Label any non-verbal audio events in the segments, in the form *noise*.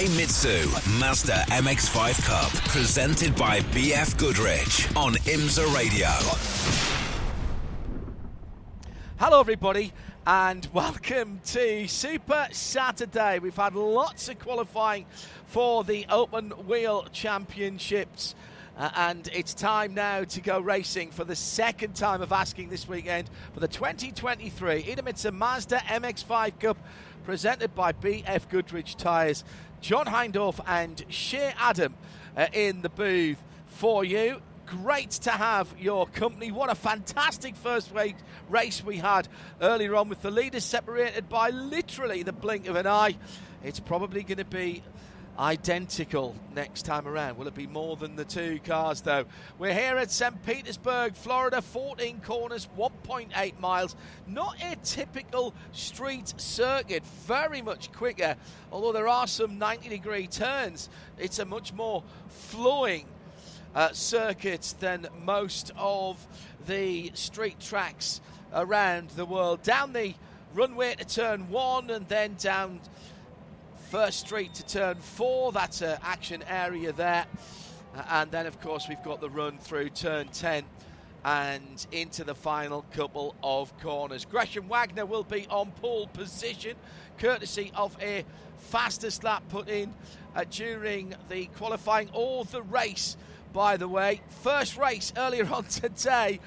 Idemitsu Mazda MX5 Cup, presented by BF Goodrich on IMSA Radio. Hello, everybody, and *laughs* welcome to Super Saturday. We've had lots of qualifying for the Open Wheel Championships. Uh, and it's time now to go racing for the second time of asking this weekend for the 2023 Idemitsu Mazda MX5 Cup presented by BF Goodrich Tyres. John Hindhaugh and Shea Adam uh, in the booth for you. Great to have your company. What a fantastic first race we had earlier on with the leaders separated by literally the blink of an eye. It's probably going to be identical next time around. Will it be more than the two cars, though? We're here at St. Petersburg, Florida, 14 corners, 1.8 miles. Not a typical street circuit, very much quicker, although there are some 90 degree turns. It's a much more flowing uh, circuit than most of the street tracks around the world. Down the runway to turn one and then down First Street to turn four, that's an action area there. Uh, and then, of course, we've got the run through turn 10 and into the final couple of corners. Gresham Wagner will be on pole position, courtesy of a fastest lap put in uh, during the qualifying or the race, by the way. First race earlier *laughs* on today.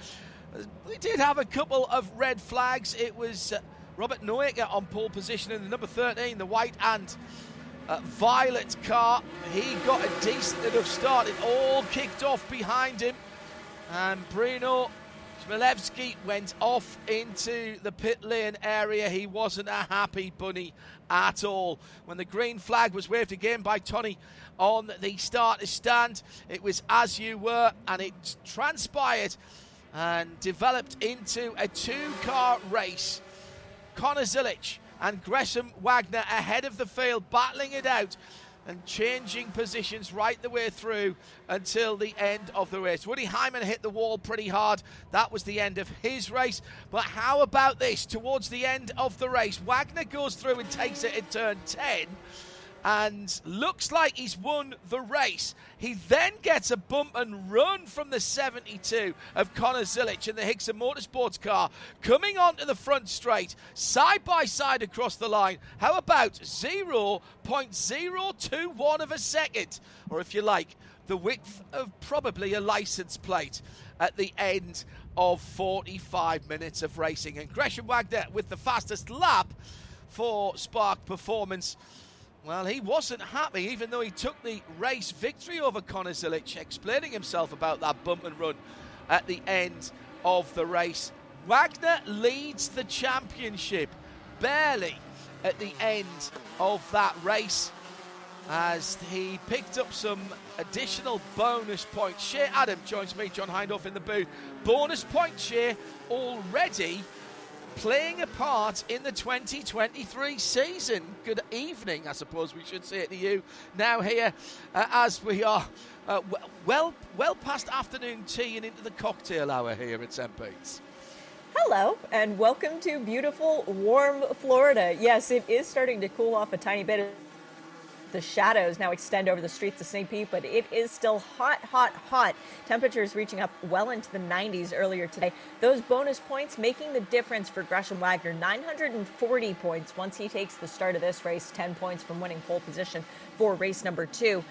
We did have a couple of red flags. It was. Uh, Robert Noaker on pole position in the number 13, the white and uh, violet car. He got a decent enough start. It all kicked off behind him. And Bruno Chmielewski went off into the pit lane area. He wasn't a happy bunny at all. When the green flag was waved again by Tony on the starter stand, it was as you were, and it transpired and developed into a two car race. Connor Zilisch and Gresham Wagner ahead of the field, battling it out and changing positions right the way through until the end of the race. Woody Heimann hit the wall pretty hard. That was the end of his race. But how about this? Towards the end of the race, Wagner goes through and takes it in turn 10 and looks like he's won the race. He then gets a bump and run from the 72 of Connor Zilisch in the Hixon Motorsports car, coming onto the front straight, side by side across the line. How about 0.021 of a second? Or if you like, the width of probably a license plate at the end of 45 minutes of racing. And Gresham Wagner with the fastest lap for Spark Performance. Well, he wasn't happy, even though he took the race victory over Connor Zilisch, explaining himself about that bump and run at the end of the race. Wagner leads the championship barely at the end of that race as he picked up some additional bonus points. Shea Adam joins me, John Hindhaugh, in the booth. Bonus point share already playing a part in the 2023 season. Good evening, I suppose we should say it to you now here uh, as we are uh, well well past afternoon tea and into the cocktail hour here at St. Hello, and welcome to beautiful, warm Florida. Yes, it is starting to cool off a tiny bit the shadows now extend over the streets of St. Pete, but it is still hot, hot, hot. Temperatures reaching up well into the 90s earlier today. Those bonus points making the difference for Gresham Wagner. 940 points once he takes the start of this race, 10 points from winning pole position for race number two.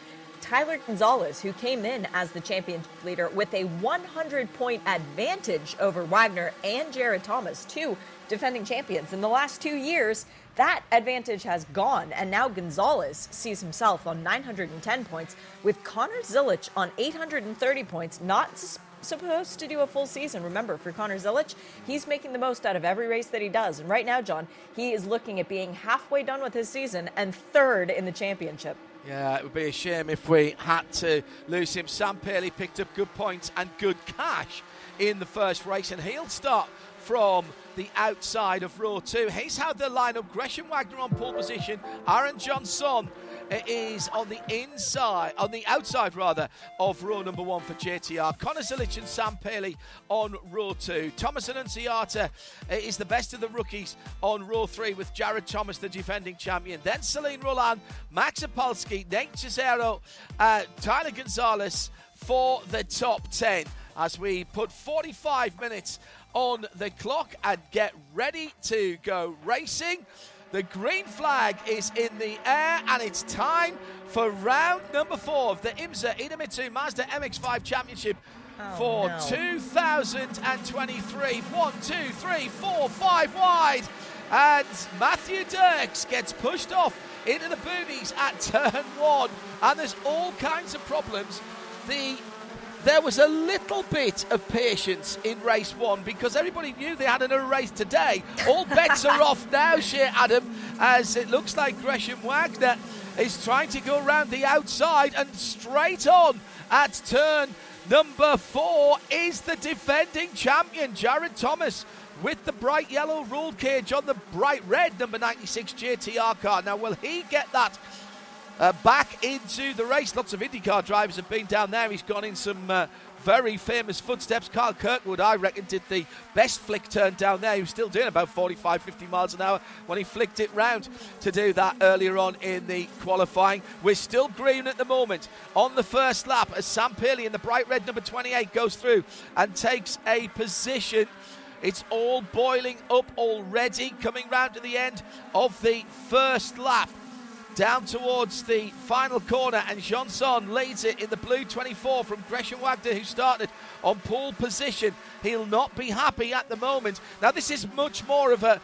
Tyler Gonzalez, who came in as the championship leader with a 100 point advantage over Wagner and Jared Thomas, two defending champions. In the last two years, that advantage has gone, and now Gonzalez sees himself on 910 points, with Connor Zilisch on 830 points, not supposed to do a full season. Remember, for Connor Zilisch, he's making the most out of every race that he does. And right now, John, he is looking at being halfway done with his season and third in the championship. Yeah, it would be a shame if we had to lose him. Sam Paley picked up good points and good cash in the first race, and he'll start from the outside of row two. Here's how the line up Gresham Wagner on pole position, Aaron Johnson is on the inside, on the outside rather, of row number one for JTR. Connor Zilisch and Sam Paley on row two. Thomas Annunziata is the best of the rookies on row three with Jared Thomas, the defending champion. Then Celine Roland, Max Opalski, Nate Cicero, uh, Tyler Gonzalez for the top 10 as we put 45 minutes on the clock and get ready to go racing. The green flag is in the air, and it's time for round number four of the IMSA Idemitsu Mazda MX5 Championship Oh, for no. 2023. One, two, three, four, five wide. And Matthew Dirks gets pushed off into the boonies at turn one. And there's all kinds of problems. The there was a little bit of patience in race one because everybody knew they had another race today. All bets are off *laughs* now, Shea Adam, as it looks like Gresham Wagner is trying to go around the outside and straight on at turn number four is the defending champion, Jared Thomas. With the bright yellow roll cage on the bright red number 96 JTR car. Now, will he get that uh, back into the race. Lots of IndyCar drivers have been down there. He's gone in some uh, very famous footsteps. Kyle Kirkwood, I reckon, did the best flick turn down there. He was still doing about 45, 50 miles an hour when he flicked it round to do that earlier on in the qualifying. We're still green at the moment on the first lap as Sam Paley in the bright red number 28 goes through and takes a position. It's all boiling up already, coming round to the end of the first lap down towards the final corner, and Johnson leads it in the blue 24 from Gresham Wagner, who started on pole position. He'll not be happy at the moment. Now, this is much more of a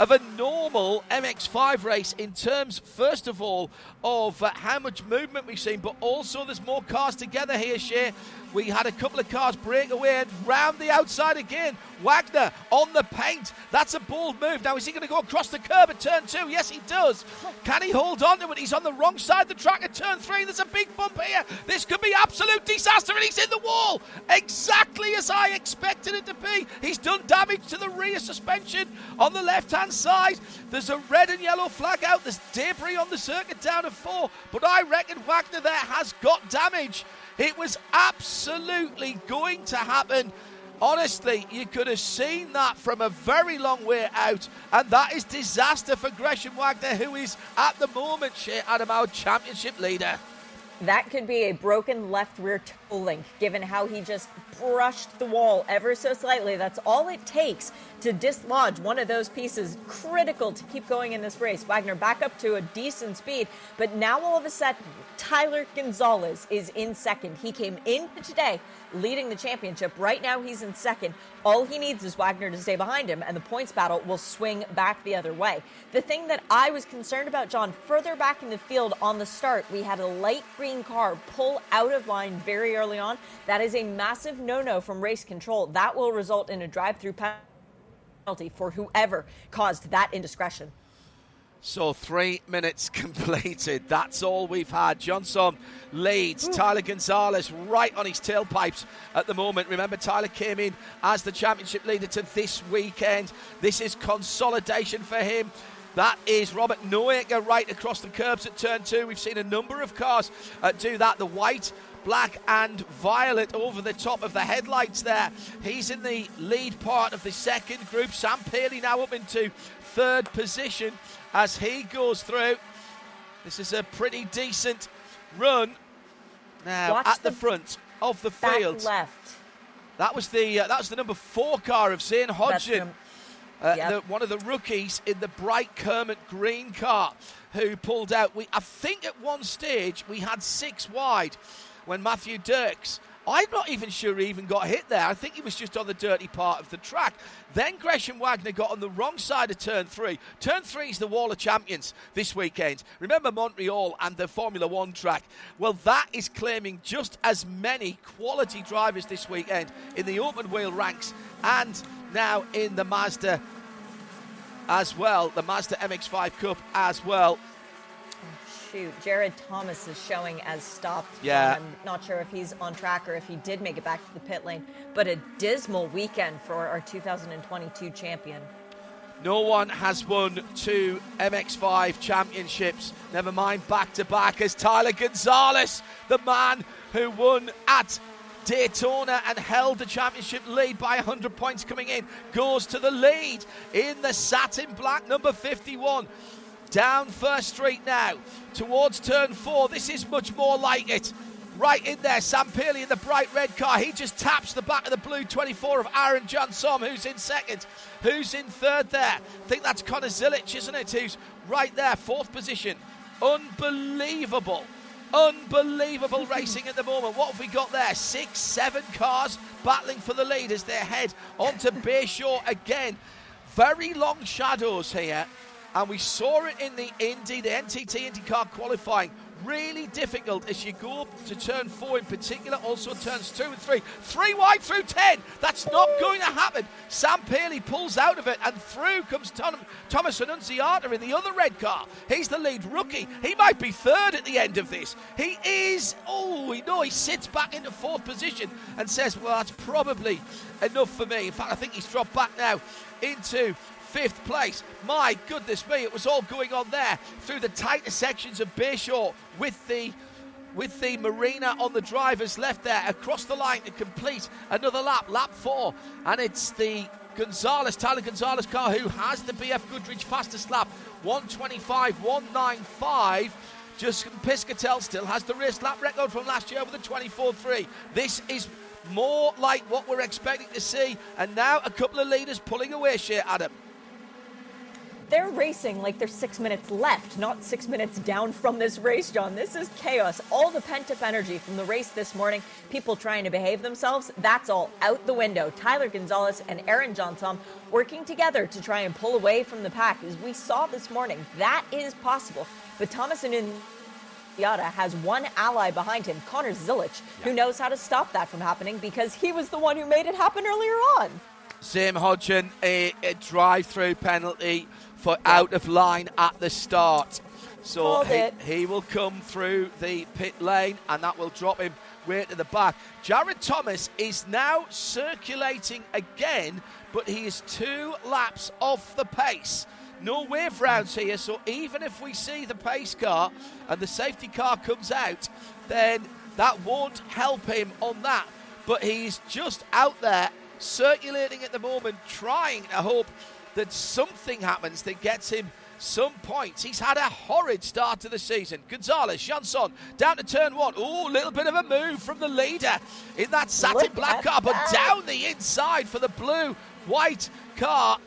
of a normal MX5 race in terms, first of all, of uh, how much movement we've seen, but also there's more cars together here, Shea. We had a couple of cars break away and round the outside again. Wagner on the paint. That's a bold move. Now, is he going to go across the curb at turn two? Yes, he does. Can he hold on to it? He's on the wrong side of the track at turn three. There's a big bump here. This could be absolute disaster, and he's in the wall. Exactly as I expected it to be. He's done damage to the rear suspension on the left hand side. There's a red and yellow flag out. There's debris on the circuit down to four. But I reckon Wagner there has got damage. It was absolutely going to happen. Honestly, you could have seen that from a very long way out, and that is disaster for Gresham Wagner, who is at the moment, Adam, our championship leader. That could be a broken left rear toe link, given how he just brushed the wall ever so slightly. That's all it takes to dislodge one of those pieces. Critical to keep going in this race. Wagner back up to a decent speed, but now all of a sudden, Tyler Gonzalez is in second. He came in today leading the championship. Right now, he's in second. All he needs is Wagner to stay behind him, and the points battle will swing back the other way. The thing that I was concerned about, John, further back in the field on the start, we had a light green car pull out of line very early on. That is a massive no no from race control. That will result in a drive through penalty for whoever caused that indiscretion. So three *laughs* minutes completed. That's all we've had. Johnson leads. Tyler Gonzalez right on his tailpipes at the moment. Remember, Tyler came in as the championship leader to this weekend. This is consolidation for him. That is Robert Noaker right across the curbs at turn two. We've seen a number of cars uh, do that. The white black and violet over the top of the headlights there. He's in the lead part of the second group. Sam Paley now up into third position as he goes through. This is a pretty decent run now Watch at the, the front of the field. left. That was the uh, that was the number four car of Zane Hodgson. Uh, Yep. the, one of the rookies in the bright Kermit green car who pulled out. We, I think at one stage we had six wide when Matthew Dirks. I'm not even sure he even got hit there. I think he was just on the dirty part of the track. Then Gresham Wagner got on the wrong side of turn three. Turn three is the Wall of Champions this weekend. Remember Montreal and the Formula One track? Well, that is claiming just as many quality drivers this weekend in the open wheel ranks and now in the Mazda as well, the Mazda MX5 Cup as well. Shoot, Jared Thomas is showing as stopped. Yeah. Um, I'm not sure if he's on track or if he did make it back to the pit lane, but a dismal weekend for our 2022 champion. No one has won two MX5 championships, never mind back to back, as Tyler Gonzalez, the man who won at Daytona and held the championship lead by 100 points coming in, goes to the lead in the satin black number 51. Down First Street now, towards turn four. This is much more like it. Right in there, Sam Paley in the bright red car. He just taps the back of the blue 24 of Aaron Johnson, who's in second. Who's in third there? I think that's Connor Zilisch, isn't it? Who's right there, fourth position. Unbelievable. Unbelievable *laughs* racing at the moment. What have we got there? Six, seven cars battling for the lead as they head onto *laughs* Bayshore again. Very long shadows here, and we saw it in the Indy, the NTT IndyCar qualifying. Really difficult as you go up to turn four in particular, also turns two and three. Three wide through ten. That's not going to happen. Sam Paley pulls out of it, and through comes Tom, Thomas Annunziata in the other red car. He's the lead rookie. He might be third at the end of this. He is. Oh, we know he sits back into fourth position and says, Well, that's probably enough for me. In fact, I think he's dropped back now into fifth place. My goodness me, it was all going on there through the tighter sections of Bayshore with the with the marina on the driver's left there across the line to complete another lap, lap four, and it's the Gonzalez, Tyler Gonzalez car who has the BF Goodrich fastest lap, 125, 195. Justin Piscitell still has the race lap record from last year with a 24-3. This is more like what we're expecting to see, and now a couple of leaders pulling away, Shea Adam they're racing like there's six minutes left, not six minutes down from this race, John. This is chaos. All the pent up energy from the race this morning, people trying to behave themselves, that's all out the window. Tyler Gonzalez and Aaron Johnson working together to try and pull away from the pack. As we saw this morning, that is possible. But Thomas and Yada has one ally behind him, Connor Zilisch, who knows how to stop that from happening because he was the one who made it happen earlier on. Sam Hodgson, a, a drive through penalty for out of line at the start. So he, he, will come through the pit lane and that will drop him way to the back. Jared Thomas is now circulating again, but he is two laps off the pace. No wave rounds here, so even if we see the pace car and the safety car comes out, then that won't help him on that. But he's just out there circulating at the moment, trying to hope that something happens that gets him some points. He's had a horrid start to the season. Gonzalez, Janson, down to turn one. Oh, a little bit of a move from the leader in that satin Look black car, but down the inside for the blue white car.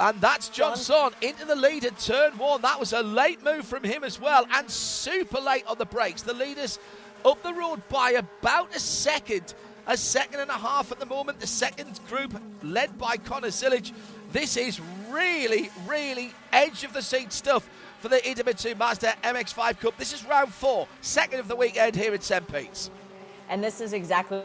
And that's Johnson into the lead at turn one. That was a late move from him as well, and super late on the brakes. The leaders up the road by about a second, a second and a half at the moment. The second group led by Connor Zilisch this is really, really edge of the seat stuff for the Idemitsu Mazda MX5 Cup. This is round four, second of the weekend here at St. Pete's. And this is exactly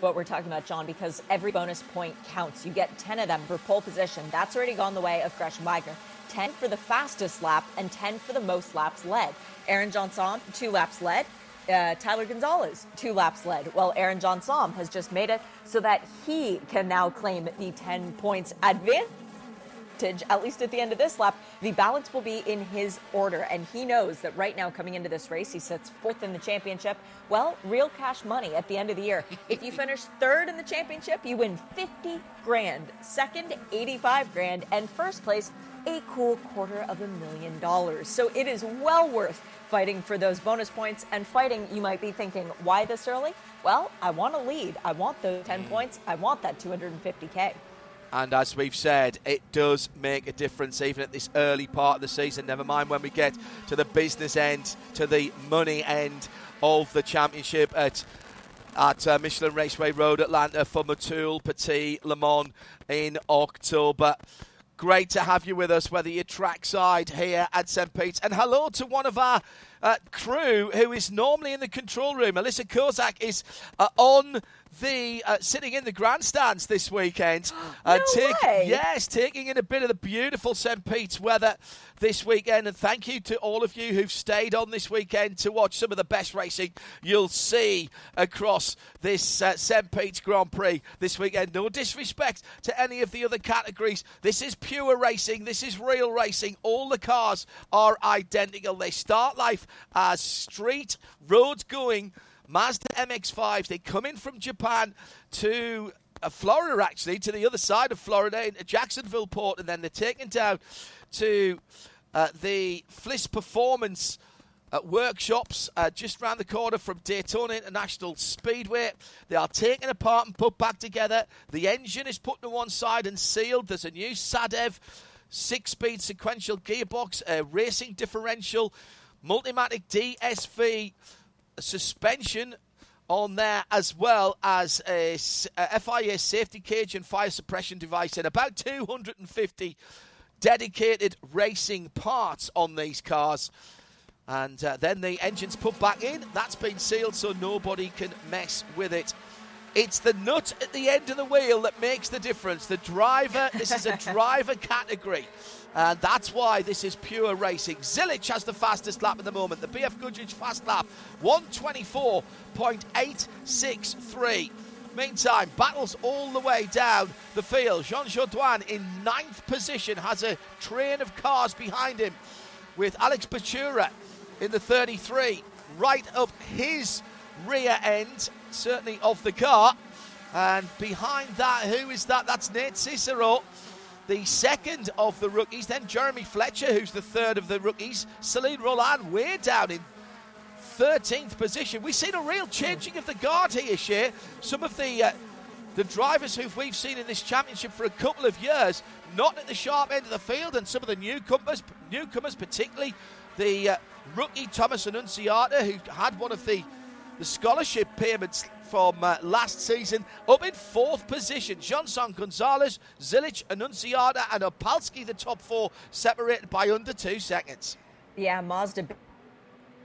what we're talking about, John, because every bonus point counts. You get 10 of them for pole position. That's already gone the way of Gresham Wagner. 10 for the fastest lap and 10 for the most laps led. Aaron Johnson, two laps led uh, Tyler Gonzalez two laps led. Well, Aaron Johnson has just made it so that he can now claim the 10 points advantage. At least at the end of this lap, the balance will be in his order. And he knows that right now, coming into this race, he sits fourth in the championship. Well, real cash money at the end of the year. *laughs* if you finish third in the championship, you win 50 grand. Second, 85 grand. And first place, a cool quarter of a million dollars. So it is well worth fighting for those bonus points and fighting, you might be thinking, why this early? Well, I want to lead. I want the 10 mm. points. I want that 250K. And as we've said, it does make a difference even at this early part of the season. Never mind when we get to the business end, to the money end of the championship at at uh, Michelin Raceway Road, Atlanta for Motul Petit Le Mans in October. Great to have you with us, whether you're trackside here at St. Pete's. And hello to one of our uh, crew who is normally in the control room. Alyssa Kozak is uh, on the uh, sitting in the grandstands this weekend. *gasps* Uh, no take, way. Yes, taking in a bit of the beautiful St. Pete's weather this weekend. And thank you to all of you who've stayed on this weekend to watch some of the best racing you'll see across this uh, St. Pete's Grand Prix this weekend. No disrespect to any of the other categories. This is pure racing. This is real racing. All the cars are identical. They start life as street, road going Mazda MX-5s. They come in from Japan to uh, Florida, actually, to the other side of Florida, in Jacksonville port, and then they're taken down to uh, the Flis Performance uh, workshops uh, just around the corner from Daytona International Speedway. They are taken apart and put back together. The engine is put to one side and sealed. There's a new SADEV six speed sequential gearbox, a racing differential, Multimatic DSV suspension on there as well as a, FIA safety cage and fire suppression device and about 250 dedicated racing parts on these cars. And uh, then the engine's put back in. That's been sealed so nobody can mess with it. It's the nut at the end of the wheel that makes the difference. The driver, this is a *laughs* driver category. And that's why this is pure racing. Zilisch has the fastest lap at the moment. The BF Goodrich fast lap, 124.863. Meantime, battles all the way down the field. Jean Jourdain in ninth position has a train of cars behind him with Alex Bachura in the 33 right up his rear end, certainly of the car. And behind that, who is that? That's Nate Cicero the second of the rookies. Then Jeremy Fletcher, who's the third of the rookies. Celine Roland way down in 13th position. We've seen a real changing of the guard here, Shea. Some of the uh, the drivers who we've seen in this championship for a couple of years, not at the sharp end of the field, and some of the newcomers, newcomers particularly the uh, rookie Thomas Annunziata, who had one of the the scholarship payments from uh, last season, up in fourth position. Johnson, Gonzalez, Zilisch, Annunziata, and Opalski, the top four, separated by under two seconds. Yeah, Mazda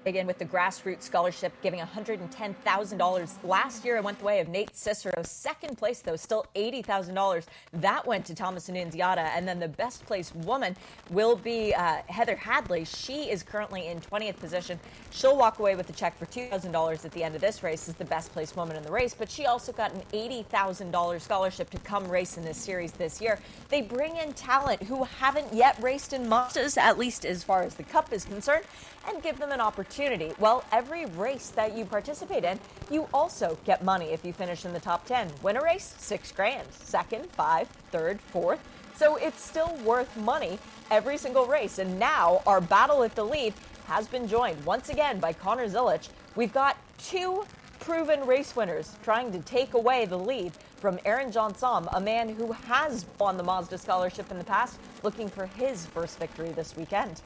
again with the grassroots scholarship, giving $110,000. Last year, it went the way of Nate Cicero. Second place, though, still $80,000. That went to Thomas Annunziata. And then the best placed woman will be uh, Heather Hadley. She is currently in 20th position. She'll walk away with a check for $2,000 at the end of this race as the best placed woman in the race. But she also got an $80,000 scholarship to come race in this series this year. They bring in talent who haven't yet raced in Mazdas, at least as far as the Cup is concerned and give them an opportunity. Well, every race that you participate in, you also get money if you finish in the top 10. Win a race, six grand. Second, five, third, fourth. So it's still worth money every single race. And now our battle at the lead has been joined once again by Connor Zilisch. We've got two proven race winners trying to take away the lead from Aaron Johnson, a man who has won the Mazda scholarship in the past, looking for his first victory this weekend.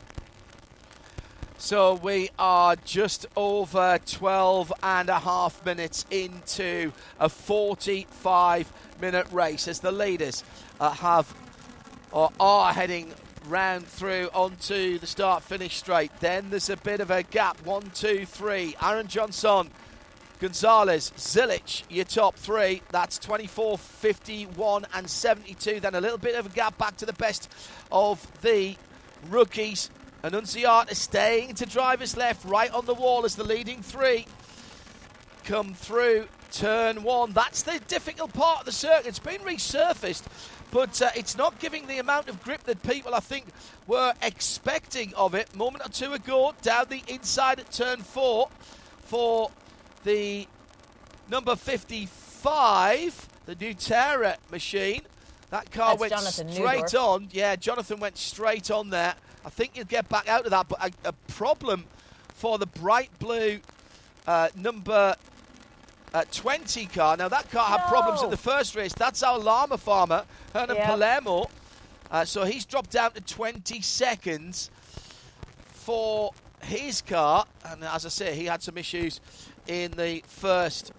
So we are just over 12 and a half minutes into a 45 minute race as the leaders uh, have or are heading round through onto the start finish straight. Then there's a bit of a gap. One, two, three. Aaron Johnson, Gonzalez, Zilisch, your top three. That's 24, 51, and 72. Then a little bit of a gap back to the best of the rookies. Annunziata staying to driver's left, right on the wall as the leading three come through turn one. That's the difficult part of the circuit. It's been resurfaced, but uh, it's not giving the amount of grip that people, I think, were expecting of it. Moment or two ago, down the inside at turn four for the number 55, the Nutera machine. That car That's went Jonathan straight on. Yeah, Jonathan went straight on there. I think he'll get back out of that, but a, a problem for the bright blue uh, number uh, 20 car. Now, that car had problems in the first race. That's our llama farmer, Hernan Yep. Palermo. Uh, so he's dropped down to 20 seconds for his car. And as I say, he had some issues in the first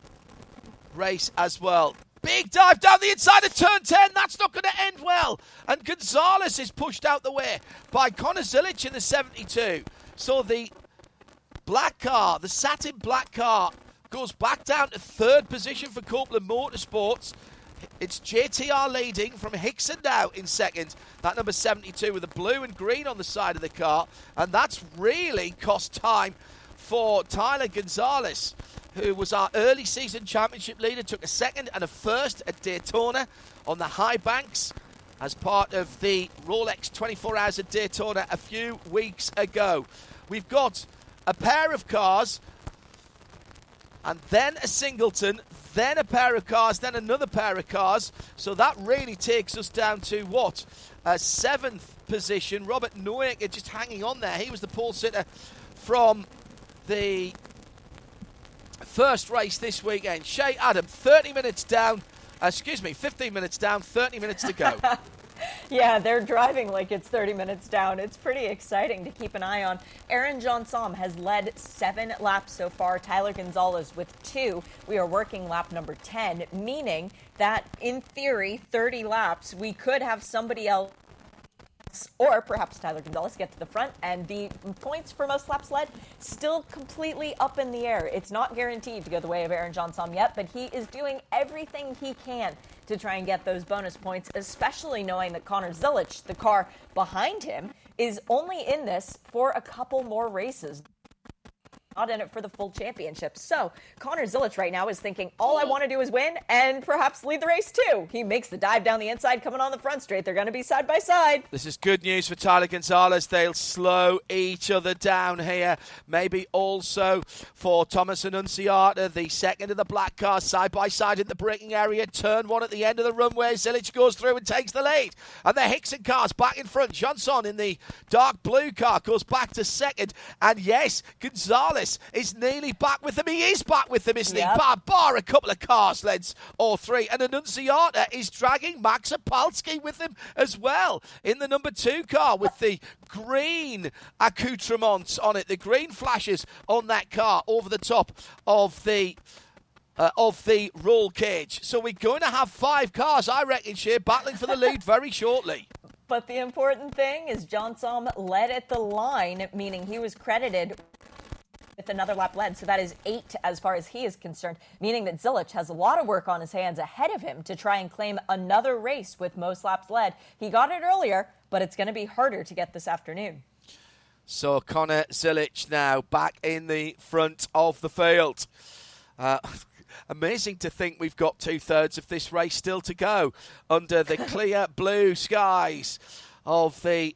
race as well. Big dive down the inside of turn 10. That's not going to end well. And Gonzalez is pushed out the way by Connor Zilisch in the 72. So the black car, the satin black car, goes back down to third position for Copeland Motorsports. It's JTR leading from Hixon now in second. That number 72 with the blue and green on the side of the car. And that's really cost time for Tyler Gonzalez, who was our early season championship leader, took a second and a first at Daytona on the high banks as part of the Rolex 24 Hours at Daytona a few weeks ago. We've got a pair of cars and then a singleton, then a pair of cars, then another pair of cars. So that really takes us down to what? A seventh position. Robert Noaker just hanging on there. He was the pole sitter from the first race this weekend. Shea Adam, 30 minutes down. Uh, excuse me, 15 minutes down, 30 minutes to go. *laughs* Yeah, they're driving like it's 30 minutes down. It's pretty exciting to keep an eye on. Aaron Johnson has led seven laps so far. Tyler Gonzalez with two. We are working lap number 10, meaning that in theory, 30 laps, we could have somebody else or perhaps Tyler Gonzalez get to the front. And the points for most laps led still completely up in the air. It's not guaranteed to go the way of Aaron Johnson yet, but he is doing everything he can to try and get those bonus points, especially knowing that Connor Zilisch, the car behind him, is only in this for a couple more races not in it for the full championship. So Connor Zilisch right now is thinking, all I hmm. want to do is win and perhaps lead the race too. He makes the dive down the inside, coming on the front straight. They're going to be side by side. This is good news for Tyler Gonzalez. They'll slow each other down here. Maybe also for Thomas Annunziata, the second of the black car, side by side in the braking area. Turn one at the end of the runway. Zilisch goes through and takes the lead. And the Hixon car's back in front. Johnson in the dark blue car goes back to second. And yes, Gonzalez is nearly back with them. He is back with them, isn't yep. he? Bar, bar a couple of car sleds or three. And Annunziata is dragging Max Opalski with him as well in the number two car with the green accoutrements on it, the green flashes on that car over the top of the. Uh, of the roll cage. So we're going to have five cars, I reckon, here battling for the *laughs* lead very shortly. But the important thing is John Johnson led at the line, meaning he was credited with another lap led. So that is eight as far as he is concerned, meaning that Zilisch has a lot of work on his hands ahead of him to try and claim another race with most laps led. He got it earlier, but it's going to be harder to get this afternoon. So Connor Zilisch now back in the front of the field. Uh, *laughs* amazing to think we've got two thirds of this race still to go under the *laughs* clear blue skies of the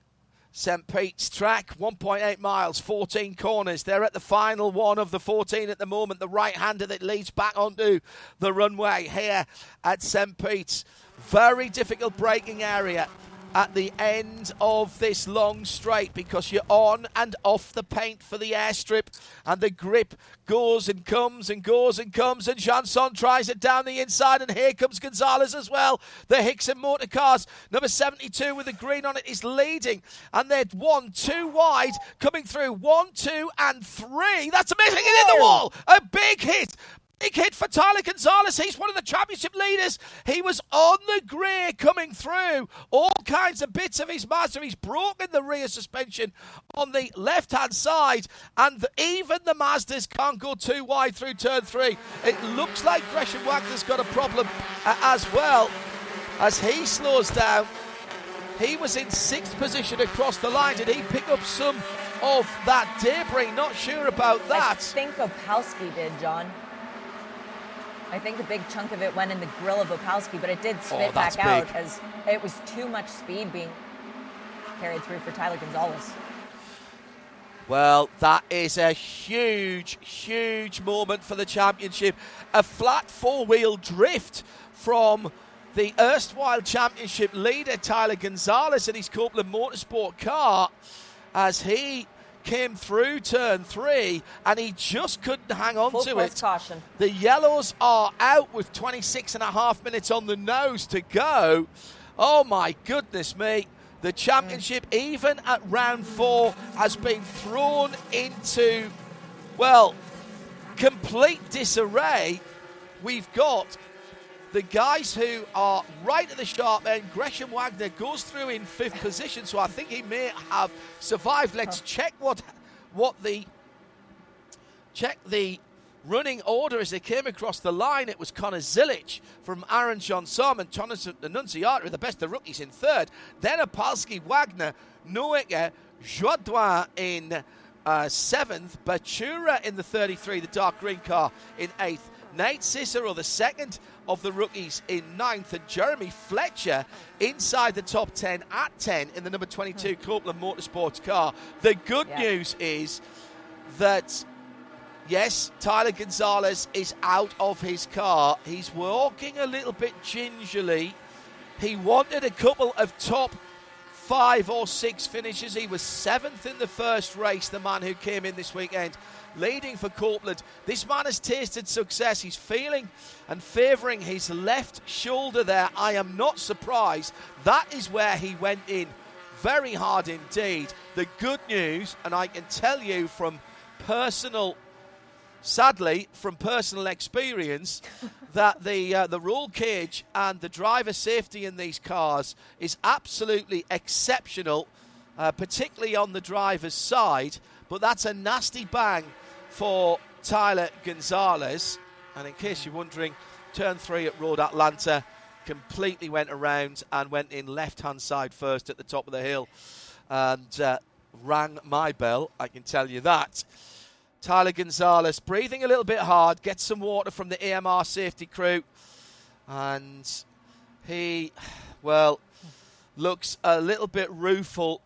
St. Pete's track, 1.8 miles, 14 corners. They're at the final one of the 14 at the moment. The right hander that leads back onto the runway here at St. Pete's. Very difficult braking area at the end of this long straight because you're on and off the paint for the airstrip and the grip goes and comes and goes and comes and Johnson tries it down the inside and here comes Gonzalez as well. The Hixon motor cars, number 72 with the green on it is leading and they're one, two wide coming through. One, two and three. That's amazing. It in the wall. A big hit Big hit for Tyler Gonzalez. He's one of the championship leaders. He was on the grey coming through all kinds of bits of his Mazda. He's broken the rear suspension on the left hand side, and even the Mazdas can't go too wide through turn three. It looks like Gresham Wagner's got a problem uh, as well as he slows down. He was in sixth position across the line. Did he pick up some of that debris? Not sure about that. I think Opalski did, John. I think a big chunk of it went in the grill of Opalski, but it did oh, spit oh, back big. out as it was too much speed being carried through for Tyler Gonzalez. Well, that is a huge, huge moment for the championship. A flat four wheel drift from the erstwhile championship leader, Tyler Gonzalez, in his Copeland Motorsport car as he came through turn three and he just couldn't hang on Full to it. Caution. The yellows are out with 26 and a half minutes on the nose to go. Oh my goodness me. The championship, mm. even at round four, has been thrown into, well, complete disarray. We've got the guys who are right at the sharp end, Gresham Wagner goes through in fifth position, so I think he may have survived. Let's check what what the check the running order as they came across the line. It was Connor Zilisch from Aaron Johnson and Jonathan Annunziata, the best of the rookies, in third. Then Opalski Wagner, Noaker, Jodoin in uh, seventh, Bachura in the 33, the dark green car in eighth. Nate Cicero, the second of the rookies, in ninth, and Jeremy Fletcher inside the top 10 at 10 in the number 22 hmm. Copeland Motorsports car. The good yeah. news is that Yes, Tyler Gonzalez is out of his car. He's walking a little bit gingerly. He wanted a couple of top five or six finishes. He was seventh in the first race, the man who came in this weekend, leading for Copeland. This man has tasted success. He's feeling and favouring his left shoulder there. I am not surprised. That is where he went in very hard indeed. The good news, and I can tell you from personal sadly, from personal experience, *laughs* that the uh, the roll cage and the driver safety in these cars is absolutely exceptional, uh, particularly on the driver's side. But that's a nasty bang for Tyler Gonzalez. And in case you're wondering, turn three at Road Atlanta completely went around and went in left hand side first at the top of the hill and uh, rang my bell, I can tell you that. Tyler Gonzalez breathing a little bit hard, gets some water from the AMR safety crew, and he, well, looks a little bit rueful.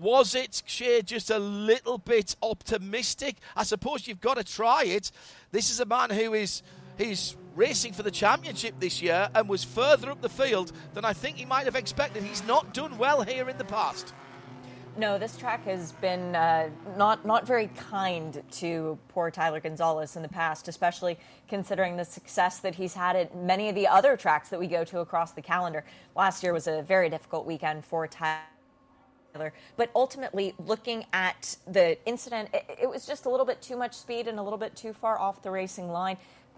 Was it, Shea, just a little bit optimistic? I suppose you've got to try it. This is a man who is he's racing for the championship this year and was further up the field than I think he might have expected. He's not done well here in the past. No, this track has been uh, not not very kind to poor Tyler Gonzalez in the past, especially considering the success that he's had at many of the other tracks that we go to across the calendar. Last year was a very difficult weekend for Tyler. But ultimately, looking at the incident, it, it was just a little bit too much speed and a little bit too far off the racing line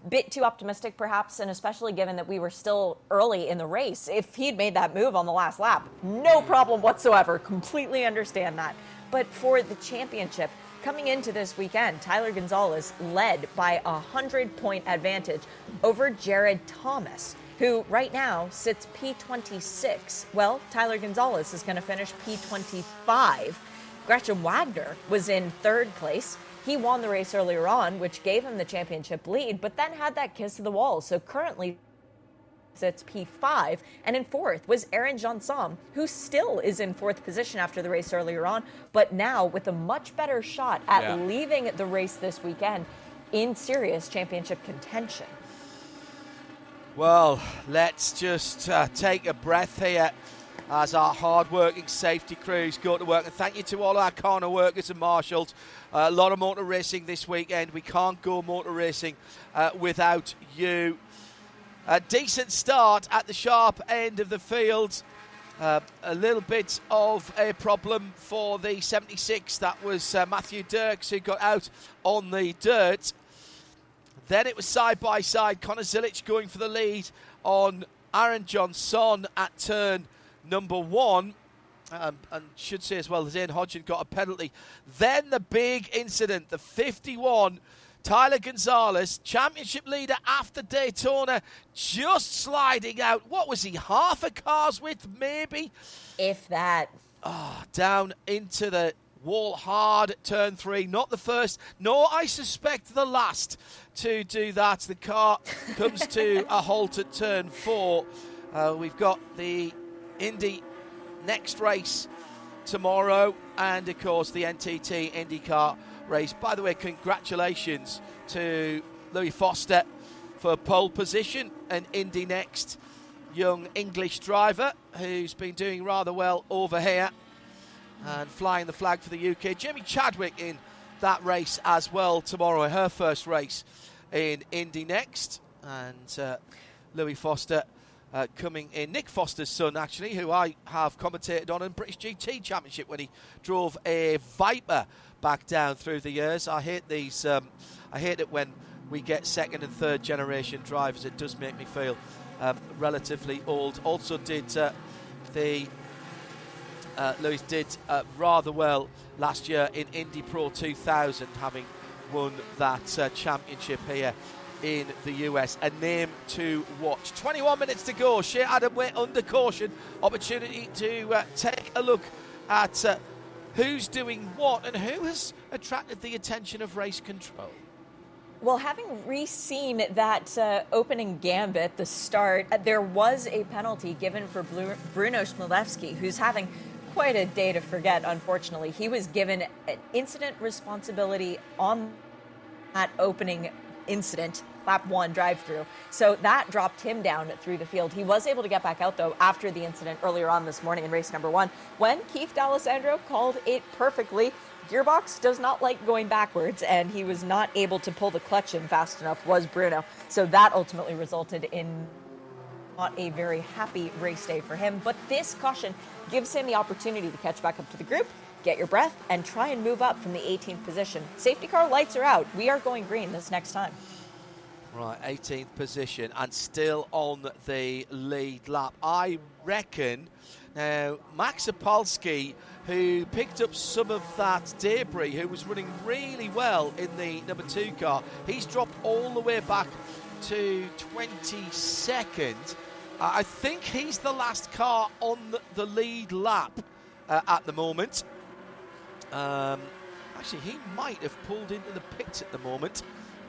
bit too optimistic, perhaps, and especially given that we were still early in the race. If he'd made that move on the last lap, no problem whatsoever. Completely understand that. But for the championship, coming into this weekend, Tyler Gonzalez led by a 100 point advantage over Jared Thomas, who right now sits P26. Well, Tyler Gonzalez is going to finish P25. Gresham Wagner was in third place. He won the race earlier on, which gave him the championship lead, but then had that kiss to the wall. So currently sits P5. And in fourth was Aaron Johnson, who still is in fourth position after the race earlier on, but now with a much better shot at yeah. leaving the race this weekend in serious championship contention. Well, let's just uh, take a breath here as our hard-working safety crews go to work. And thank you to all our corner workers and marshals. Uh, a lot of motor racing this weekend. We can't go motor racing uh, without you. A decent start at the sharp end of the field. Uh, a little bit of a problem for the 76. That was uh, Matthew Dirks who got out on the dirt. Then it was side by side. Connor Zilisch going for the lead on Aaron Johnson at turn number one. Um, and should say as well, Zane Hodgson got a penalty. Then the big incident, the 51. Tyler Gonzalez, championship leader after Daytona, just sliding out. What was he, half a car's width, maybe? If that. Oh, down into the wall hard turn three. Not the first, nor I suspect the last to do that. The car *laughs* comes to a halt at turn four. Uh, we've got the Indy NXT race tomorrow, and of course the NTT IndyCar race. By the way, congratulations to Louis Foster for pole position and Indy NXT. Young English driver who's been doing rather well over here and flying the flag for the UK. Jamie Chadwick in that race as well tomorrow, her first race in Indy NXT. And uh, Louis Foster uh, coming in. Nick Foster's son, actually, who I have commentated on in British GT Championship when he drove a Viper back down through the years. I hate these. Um, I hate it when we get second and third generation drivers. It does make me feel um, relatively old. Also, did uh, the uh, Lewis did uh, rather well last year in Indy Pro 2000, having won that uh, championship here in the US. A name to watch. 21 minutes to go. Shea Adam Way under caution. Opportunity to uh, take a look at uh, who's doing what and who has attracted the attention of race control. Well, having re-seen that uh, opening gambit, the start, uh, there was a penalty given for Bruno Chmielewski, who's having quite a day to forget, unfortunately. He was given an incident responsibility on that opening incident, lap one drive through. So that dropped him down through the field. He was able to get back out, though, after the incident earlier on this morning in race number one, when Keith D'Alessandro called it perfectly. Gearbox does not like going backwards, and he was not able to pull the clutch in fast enough, was Bruno. So that ultimately resulted in not a very happy race day for him. But this caution gives him the opportunity to catch back up to the group get your breath, and try and move up from the 18th position. Safety car lights are out. We are going green this next time. Right, 18th position and still on the lead lap. I reckon now Max Opalski, who picked up some of that debris, who was running really well in the number two car, he's dropped all the way back to 22nd. I think he's the last car on the lead lap uh, at the moment. Um, actually, he might have pulled into the pits at the moment.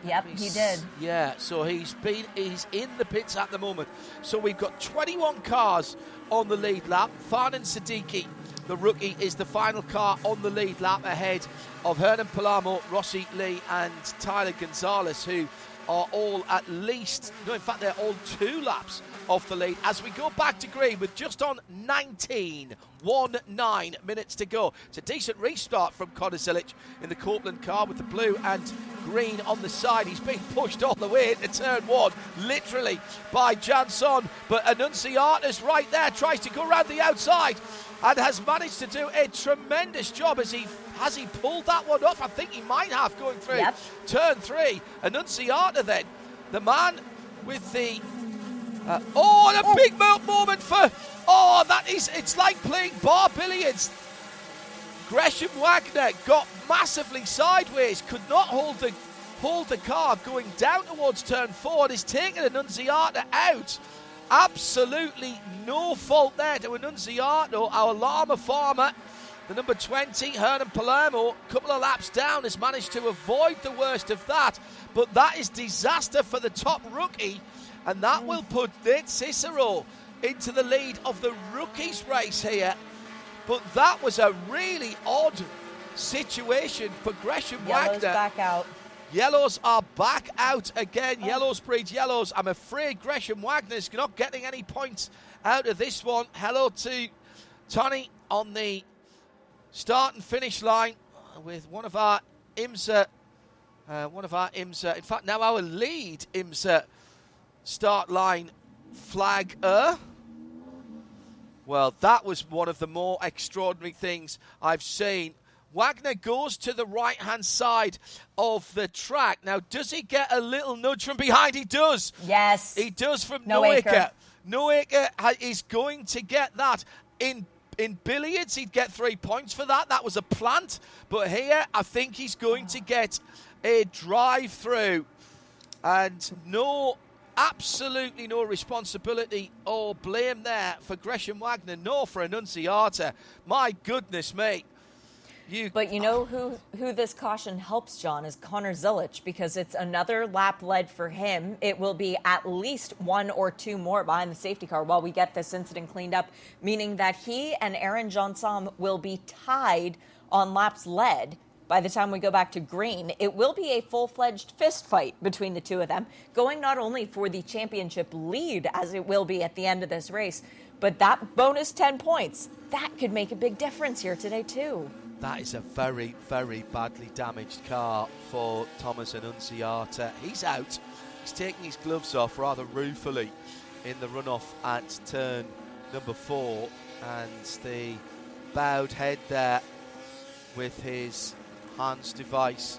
Yep, he's, he did. Yeah, so he's been he's in the pits at the moment. So we've got 21 cars on the lead lap. Farnan Siddiqui, the rookie, is the final car on the lead lap ahead of Hernan Palermo, Rossi Lee, and Tyler Gonzalez, who are all at least, no, in fact, they're all two laps off the lead as we go back to green with just on 19, 1 9 minutes to go. It's a decent restart from Connor Zilisch in the Copeland car with the blue and green on the side. He's being pushed all the way into turn one, literally by Jeansonne. But Annunziata's right there, tries to go around the outside and has managed to do a tremendous job as he has he pulled that one off. I think he might have going through yep. turn three. Annunziata then, the man with the uh, oh, and a oh. big moment for. Oh, that is. It's like playing bar billiards. Gresham Wagner got massively sideways, could not hold the hold the car going down towards turn four and is taking Annunziata out. Absolutely no fault there to Annunziata, our llama farmer. The number 20, Hernan Palermo, a couple of laps down, has managed to avoid the worst of that. But that is disaster for the top rookie and that will put Nate Cicero into the lead of the rookies race here. But that was a really odd situation for Gresham Yellow's Wagner. back out. Yellows are back out again. Oh. Yellows breed yellows. I'm afraid Gresham Wagner's not getting any points out of this one. Hello to Tony on the start and finish line with one of our IMSA, uh, one of our IMSA, in fact, now our lead IMSA start line flag. flagger. Well, that was one of the more extraordinary things I've seen. Wagner goes to the right hand side of the track. Now, does he get a little nudge from behind? He does. Yes. He does from Noaker. Noaker is going to get that. In in billiards, he'd get three points for that. That was a plant. But here, I think he's going to get a drive through. And no absolutely no responsibility or blame there for Gresham Wagner, nor for Annunziata. My goodness, mate. You, but you know who, who this caution helps, John, is Connor Zilisch because it's another lap led for him. It will be at least one or two more behind the safety car while we get this incident cleaned up, meaning that he and Aaron Jeansonne will be tied on laps led by the time we go back to green, it will be a full fledged fist fight between the two of them, going not only for the championship lead, as it will be at the end of this race, but that bonus 10 points, that could make a big difference here today, too. That is a very, very badly damaged car for Thomas Annunziata. He's out. He's taking his gloves off rather ruefully in the runoff at turn number four. And the bowed head there with his Hans device.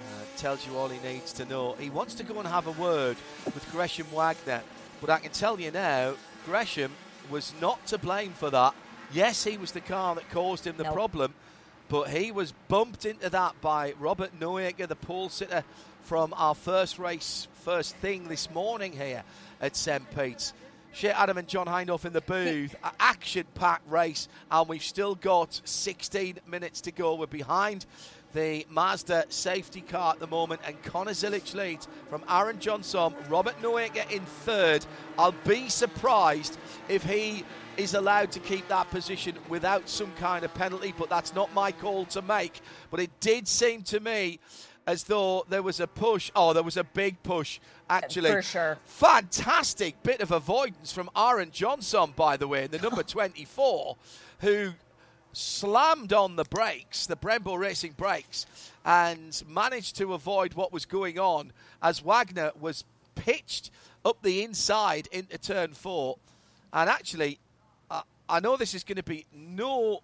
Uh, tells you all he needs to know. He wants to go and have a word with Gresham Wagner, but I can tell you now, Gresham was not to blame for that. Yes, he was the car that caused him the nope. problem, but he was bumped into that by Robert Noaker, the pole sitter from our first race, first thing this morning here at St. Pete's. Shea Adam and John Hindhaugh in the booth. Action packed race, and we've still got 16 minutes to go. We're behind the Mazda safety car at the moment, and Connor Zilisch leads from Aaron Jeansonne, Robert Noaker in third. I'll be surprised if he is allowed to keep that position without some kind of penalty, but that's not my call to make. But it did seem to me as though there was a push. Oh, there was a big push, actually. For sure. Fantastic bit of avoidance from Aaron Jeansonne, by the way, the number *laughs* 24, who slammed on the brakes, the Brembo Racing brakes, and managed to avoid what was going on as Wagner was pitched up the inside into turn four. And actually, uh, I know this is going to be no,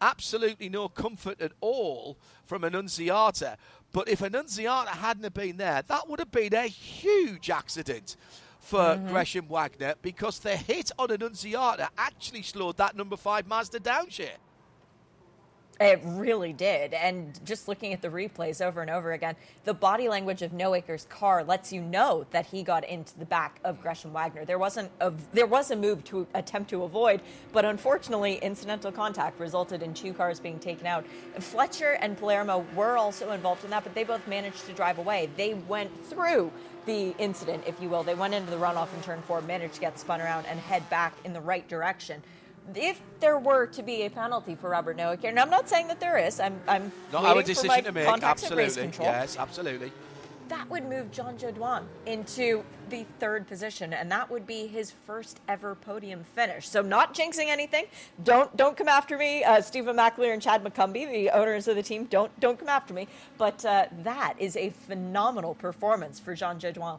absolutely no comfort at all from Annunziata, but if Annunziata hadn't have been there, that would have been a huge accident for mm-hmm. Gresham Wagner because the hit on Annunziata actually slowed that number five Mazda down Shea. It really did. And just looking at the replays over and over again, the body language of Noaker's car lets you know that he got into the back of Gresham Wagner. There wasn't a, there was a move to attempt to avoid, but unfortunately, incidental contact resulted in two cars being taken out. Fletcher and Palermo were also involved in that, but they both managed to drive away. They went through the incident, if you will. They went into the runoff in turn four, managed to get spun around and head back in the right direction if there were to be a penalty for Robert Noaker, and I'm not saying that there is, I'm, I'm not our decision to make. Absolutely, yes, absolutely. That would move Jean Jodoin into the third position, and that would be his first ever podium finish. So, not jinxing anything. Don't don't come after me, uh, Stephen McAleer and Chad McCumbee, the owners of the team. Don't don't come after me. But uh, that is a phenomenal performance for Jean Jodoin.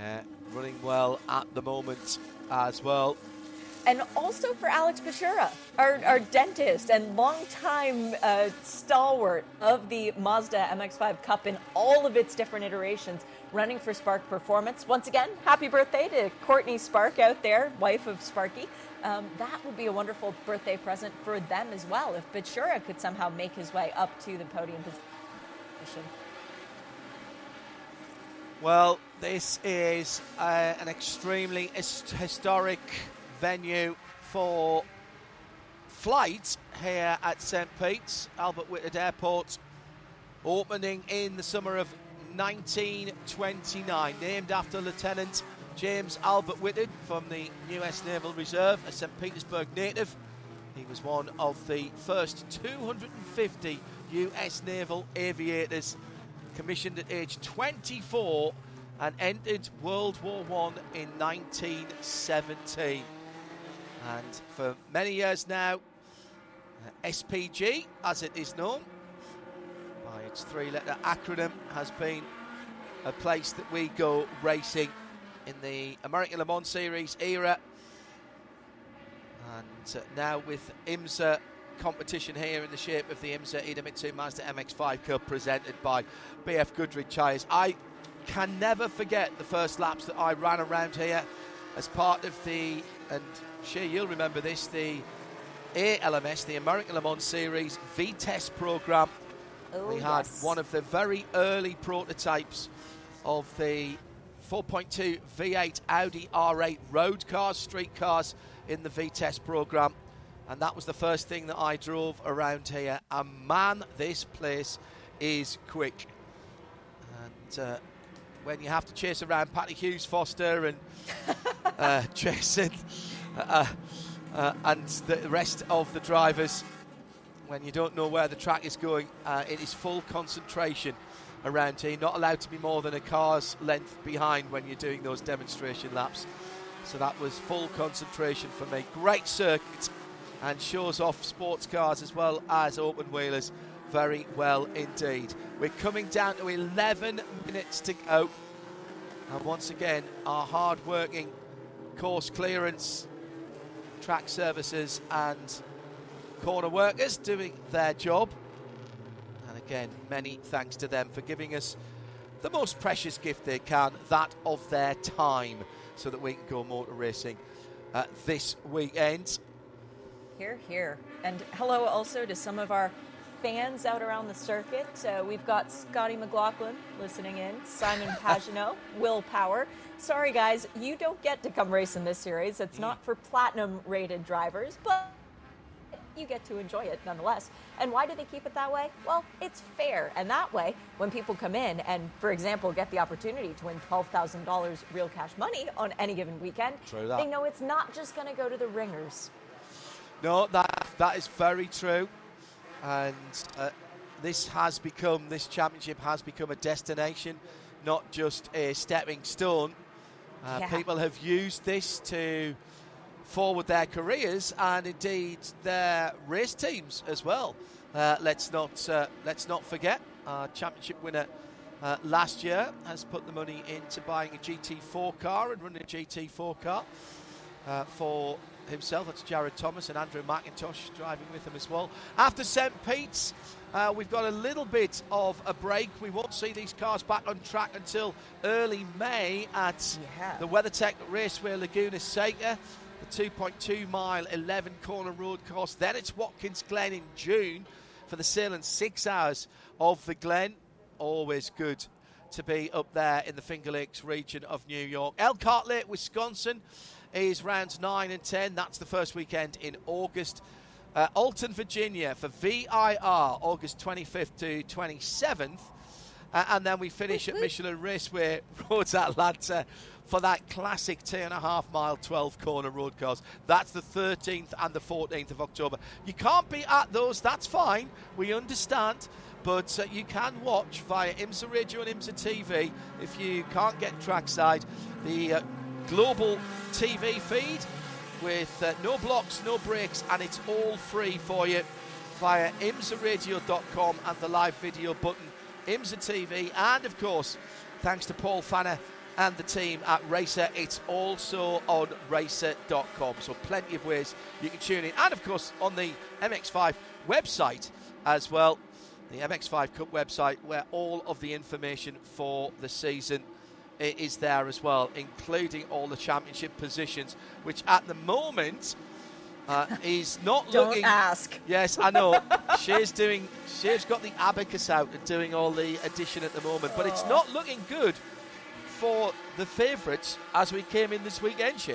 Uh, running well at the moment as well and also for Alex Bachoura, our, our dentist and longtime uh, stalwart of the Mazda MX5 Cup in all of its different iterations, running for Spark Performance. Once again, happy birthday to Courtney Spark out there, wife of Sparky. Um, that would be a wonderful birthday present for them as well if Bachoura could somehow make his way up to the podium position. Well, this is uh, an extremely historic venue for flight here at St. Pete's, Albert Whitted Airport, opening in the summer of 1929, named after Lieutenant James Albert Whitted from the US Naval Reserve, a St. Petersburg native. He was one of the first 250 US naval aviators commissioned at age 24 and entered World War I in 1917. And for many years now, uh, SPG, as it is known by its three letter acronym, has been a place that we go racing in the American Le Mans Series era. And uh, now with IMSA competition here in the shape of the IMSA Idemitsu Mazda MX5 Cup presented by BF Goodrich Tyres. I can never forget the first laps that I ran around here as part of the, and Shea, you'll remember this, the ALMS, the American Le Mans Series V-Test program. Oh, we had yes. one of the very early prototypes of the 4.2 V8 Audi R8 road cars, street cars in the V-Test program. And that was the first thing that I drove around here. And man, this place is quick. And uh, when you have to chase around Patty Hughes Foster and *laughs* uh, *laughs* Jason uh, uh, and the rest of the drivers, when you don't know where the track is going, uh, it is full concentration around here. Not allowed to be more than a car's length behind when you're doing those demonstration laps. So that was full concentration for me. Great circuit and shows off sports cars as well as open wheelers very well indeed. We're coming down to 11 minutes to go. And once again, our hard working course clearance, track services, and corner workers doing their job. And again, many thanks to them for giving us the most precious gift they can that of their time so that we can go motor racing uh, this weekend. Here, here. And hello also to some of our fans out around the circuit. Uh, we've got Scotty McLaughlin listening in, Simon *laughs* Pagenaud, Will Power. Sorry, guys, you don't get to come race in this series. It's not for platinum rated drivers, but you get to enjoy it nonetheless. And why do they keep it that way? Well, it's fair. And that way, when people come in and, for example, get the opportunity to win $12,000 real cash money on any given weekend, True that. they know it's not just going to go to the ringers. No, that that is very true, and uh, this has become this championship has become a destination, not just a stepping stone. Uh, Yeah. People have used this to forward their careers and indeed their race teams as well. Uh, let's not uh, let's not forget our championship winner. Uh, last year has put the money into buying a GT4 car and running a GT4 car uh, for himself. That's Jared Thomas and Andrew McIntosh driving with him as well. After St. Pete's, uh, we've got a little bit of a break. We won't see these cars back on track until early May at Yeah. the WeatherTech Raceway Laguna Seca. The 2.2 mile 11 corner road course. Then it's Watkins Glen in June for the Sahlen's six hours of the Glen. Always good to be up there in the Finger Lakes region of New York. Elkhart Lake, Wisconsin is rounds 9 and 10. That's the first weekend in August. Uh, Alton, Virginia for VIR, August 25th to 27th. Uh, and then we finish at Michelin Raceway, *laughs* Roads Atlanta, for that classic two and a half mile, 12 corner road course. That's the 13th and the 14th of October. You can't be at those, that's fine. We understand. But uh, you can watch via IMSA Radio and IMSA TV if you can't get trackside. The uh, global TV feed with uh, no blocks, no breaks, and it's all free for you via imsaradio.com and the live video button, IMSA TV, and of course, thanks to Paul Pfanner and the team at Racer, it's also on racer.com. So, plenty of ways you can tune in, and of course, on the MX5 website as well. The MX5 Cup website, where all of the information for the season is there as well, including all the championship positions, which at the moment uh, *laughs* is not looking. Don't looking. ask. Yes, I know. *laughs* She's doing. She's got the abacus out and doing all the addition at the moment, but it's not looking good for the favourites as we came in this weekend. She.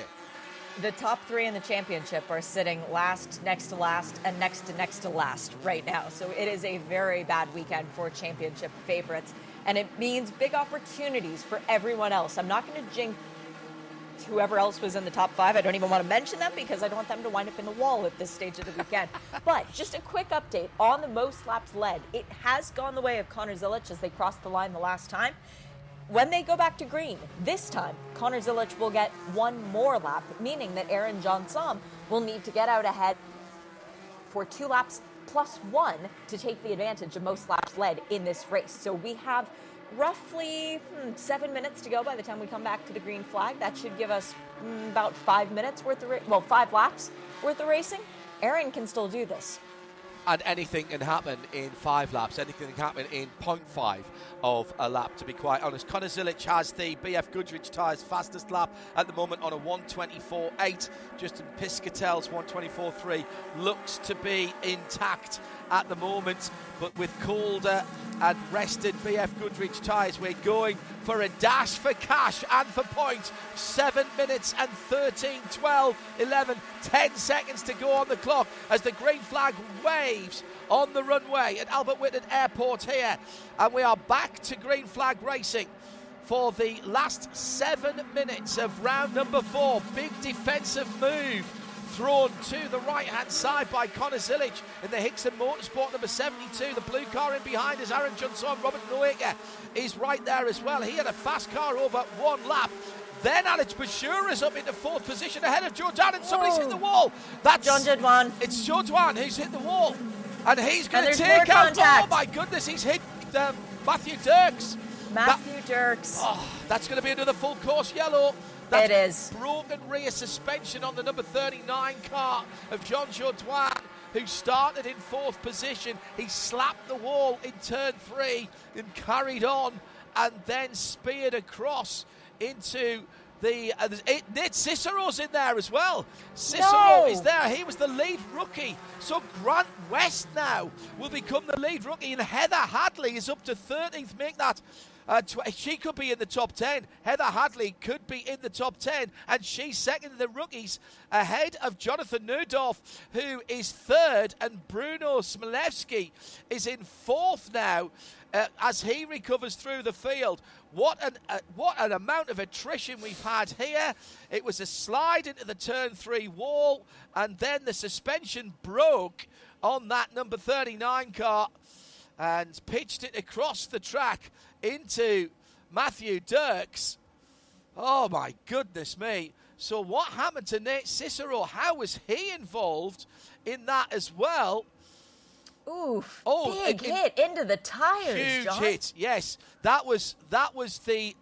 The top three in the championship are sitting last, next to last, and next to next to last right now. So it is a very bad weekend for championship favorites. And it means big opportunities for everyone else. I'm not going to jinx whoever else was in the top five. I don't even want to mention them because I don't want them to wind up in the wall at this stage of the weekend. *laughs* but just a quick update on the most laps led. It has gone the way of Connor Zilisch as they crossed the line the last time. When they go back to green, this time, Connor Zilisch will get one more lap, meaning that Aaron Jeansonne will need to get out ahead for two laps plus one to take the advantage of most laps led in this race. So we have roughly hmm, seven minutes to go by the time we come back to the green flag. That should give us mm, about five minutes worth of, well, five laps worth of racing. Aaron can still do this. And anything can happen in five laps. Anything can happen in 0.5 of a lap, to be quite honest. Connor Zilisch has the BF Goodrich tyres fastest lap at the moment on a 124.8. Justin Piscitell's 124.3 looks to be intact at the moment, but with Calder and rested BF Goodrich ties, we're going for a dash for cash and for points. 7 minutes and 13, 12, 11, 10 seconds to go on the clock as the green flag waves on the runway at Albert Whitted Airport here. And we are back to green flag racing for the last seven minutes of round number four. Big defensive move thrown to the right hand side by Connor Zilisch in the Hixon Motorsport number 72. The blue car in behind is Aaron Johnson. Robert Noaker is right there as well. He had a fast car over one lap. Then Alex Bashir is up into fourth position ahead of Joe Dan, and somebody's Whoa. hit the wall. That's John did. It's Joe Dwan who's hit the wall, and he's going to take out. contact. Oh my goodness, he's hit um, Matthew Dirks. That- Matthew Dirks. Oh, that's going to be another full course yellow. That's It is. Broken rear suspension on the number 39 car of John Jodoin, who started in fourth position. He slapped the wall in turn three and carried on and then speared across into the uh, it, Nate Cicero's in there as well. Cicero No. is there. He was the lead rookie. So Grant West now will become the lead rookie, and Heather Hadley is up to 13th. Make that. Uh, tw- she could be in the top 10. Heather Hadley could be in the top 10, and she's second in the rookies, ahead of Jonathan Neudorf, who is third, and Bruno Smilewski is in fourth now uh, as he recovers through the field. What an uh, what an amount of attrition we've had here! It was a slide into the turn three wall, and then the suspension broke on that number 39 car and pitched it across the track into Matthew Dirks. Oh my goodness me! So what happened to Nate Cicero? How was he involved in that as well? Oof. Oh, big it- hit into the tires, Huge John. hit. Yes, that was that was the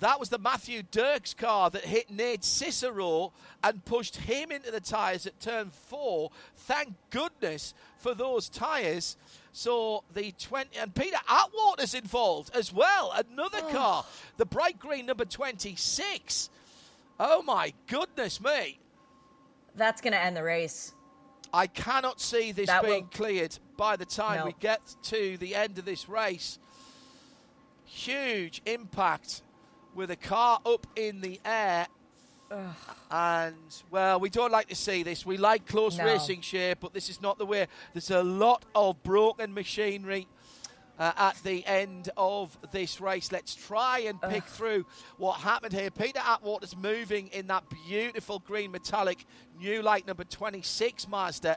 that was the Matthew Dirks car that hit Nate Cicero and pushed him into the tyres at turn four. Thank goodness for those tyres. So the 20 and Peter Atwater's involved as well. Another oh. car, the bright green number 26. Oh my goodness me. That's going to end the race. I cannot see this That being will- cleared by the time No. we get to the end of this race. Huge impact with a car up in the air. And, well, we don't like to see this. We like close No. racing Shea, but this is not the way. There's a lot of broken machinery uh, at the end of this race. Let's try and pick through what happened here. Peter Atwater's moving in that beautiful green metallic new light number 26 Mazda.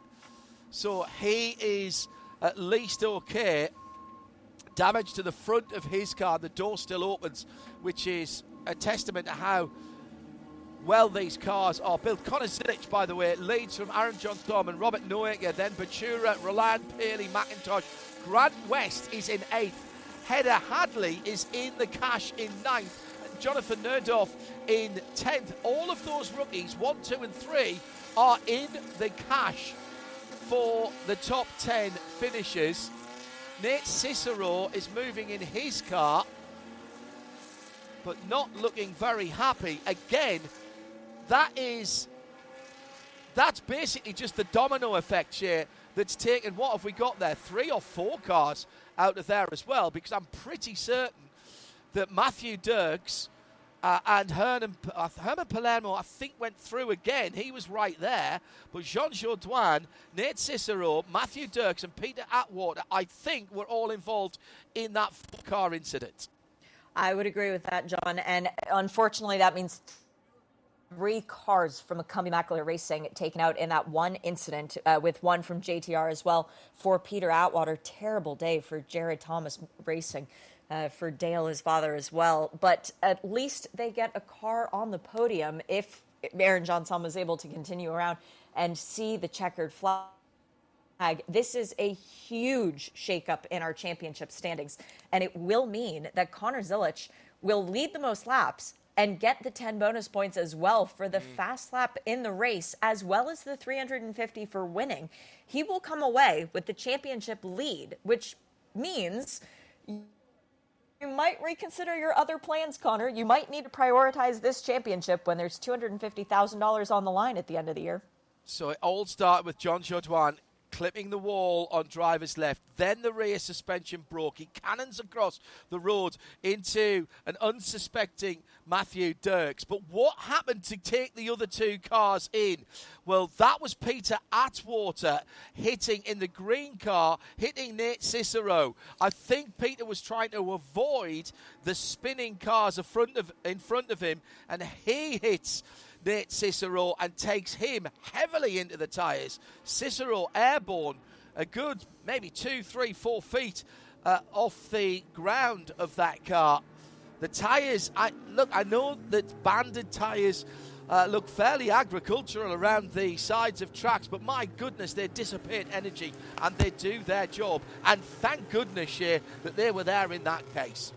So he is at least okay. Damage to the front of his car, the door still opens, which is a testament to how well these cars are built. Connor Zilisch, by the way, leads from Aaron John and Robert Noaker, then Bachoura, Roland Paley, McIntosh. Grant West is in eighth. Heather Hadley is in the cash in ninth. Jonathan Neudorf in tenth. All of those rookies, one, two, and three, are in the cash for the top ten finishes. Nate Cicero is moving in his car, but not looking very happy. Again, that is that's basically just the domino effect here that's taken what have we got there three or four cars out of there as well because i'm pretty certain that matthew dirks uh, and Herman, uh, Hernan Palermo, I think, went through again. He was right there. But Jean Jodoin, Nate Cicero, Matthew Dirks, and Peter Atwater, I think, were all involved in that car incident. I would agree with that, John. And unfortunately, that means three cars from McCumbee McAleer Racing taken out in that one incident, uh, with one from JTR as well for Peter Atwater. Terrible day for Jared Thomas Racing. Uh, for Dale, his father, as well. But at least they get a car on the podium if Aaron Jeansonne was able to continue around and see the checkered flag. This is a huge shakeup in our championship standings, and it will mean that Connor Zilisch will lead the most laps and get the 10 bonus points as well for the mm. fast lap in the race, as well as the 350 for winning. He will come away with the championship lead, which means you might reconsider your other plans, Connor. You might need to prioritize this championship when there's $250,000 on the line at the end of the year. So it all started with John Jodoin clipping the wall on driver's left. Then the rear suspension broke. He cannons across the road into an unsuspecting Matthew Dirks. But what happened to take the other two cars in? Well, that was Peter Atwater hitting in the green car, hitting Nate Cicero. I think Peter was trying to avoid the spinning cars in front of, in front of him, and he hits Nate Cicero and takes him heavily into the tyres. Cicero airborne, a good maybe two, three, four feet uh, off the ground of that car. The tyres, I look, I know that banded tyres uh, look fairly agricultural around the sides of tracks, but my goodness, they dissipate energy and they do their job. And thank goodness, yeah, that they were there in that case.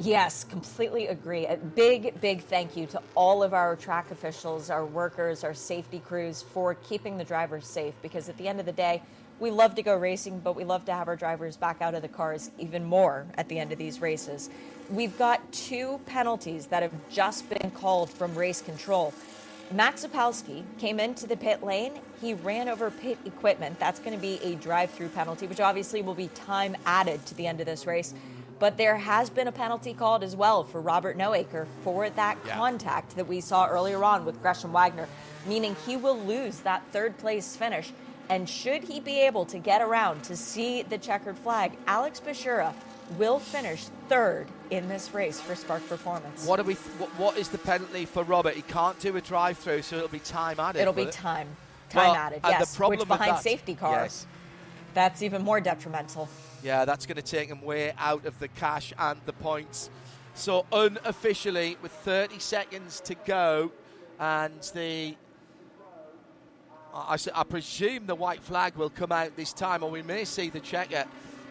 Yes, completely agree. A big, big thank you to all of our track officials, our workers, our safety crews for keeping the drivers safe because at the end of the day, we love to go racing, but we love to have our drivers back out of the cars even more at the end of these races. We've got two penalties that have just been called from race control. Max Opalski came into the pit lane. He ran over pit equipment. That's going to be a drive through penalty, which obviously will be time added to the end of this race. But there has been a penalty called as well for Robert Noaker for that yeah. contact that we saw earlier on with Gresham Wagner, meaning he will lose that third place finish. And should he be able to get around to see the checkered flag, Alex Bachoura will finish third in this race for Spark Performance. What, are we? What, what is the penalty for Robert? He can't do a drive-through, so it'll be time added. It'll be it? time, time well, added. Yes, the problem which behind that, safety cars, yes. that's even more detrimental. Yeah, that's going to take him way out of the cash and the points. So unofficially, with 30 seconds to go, and the I, I, presume the white flag will come out this time, or we may see the checker.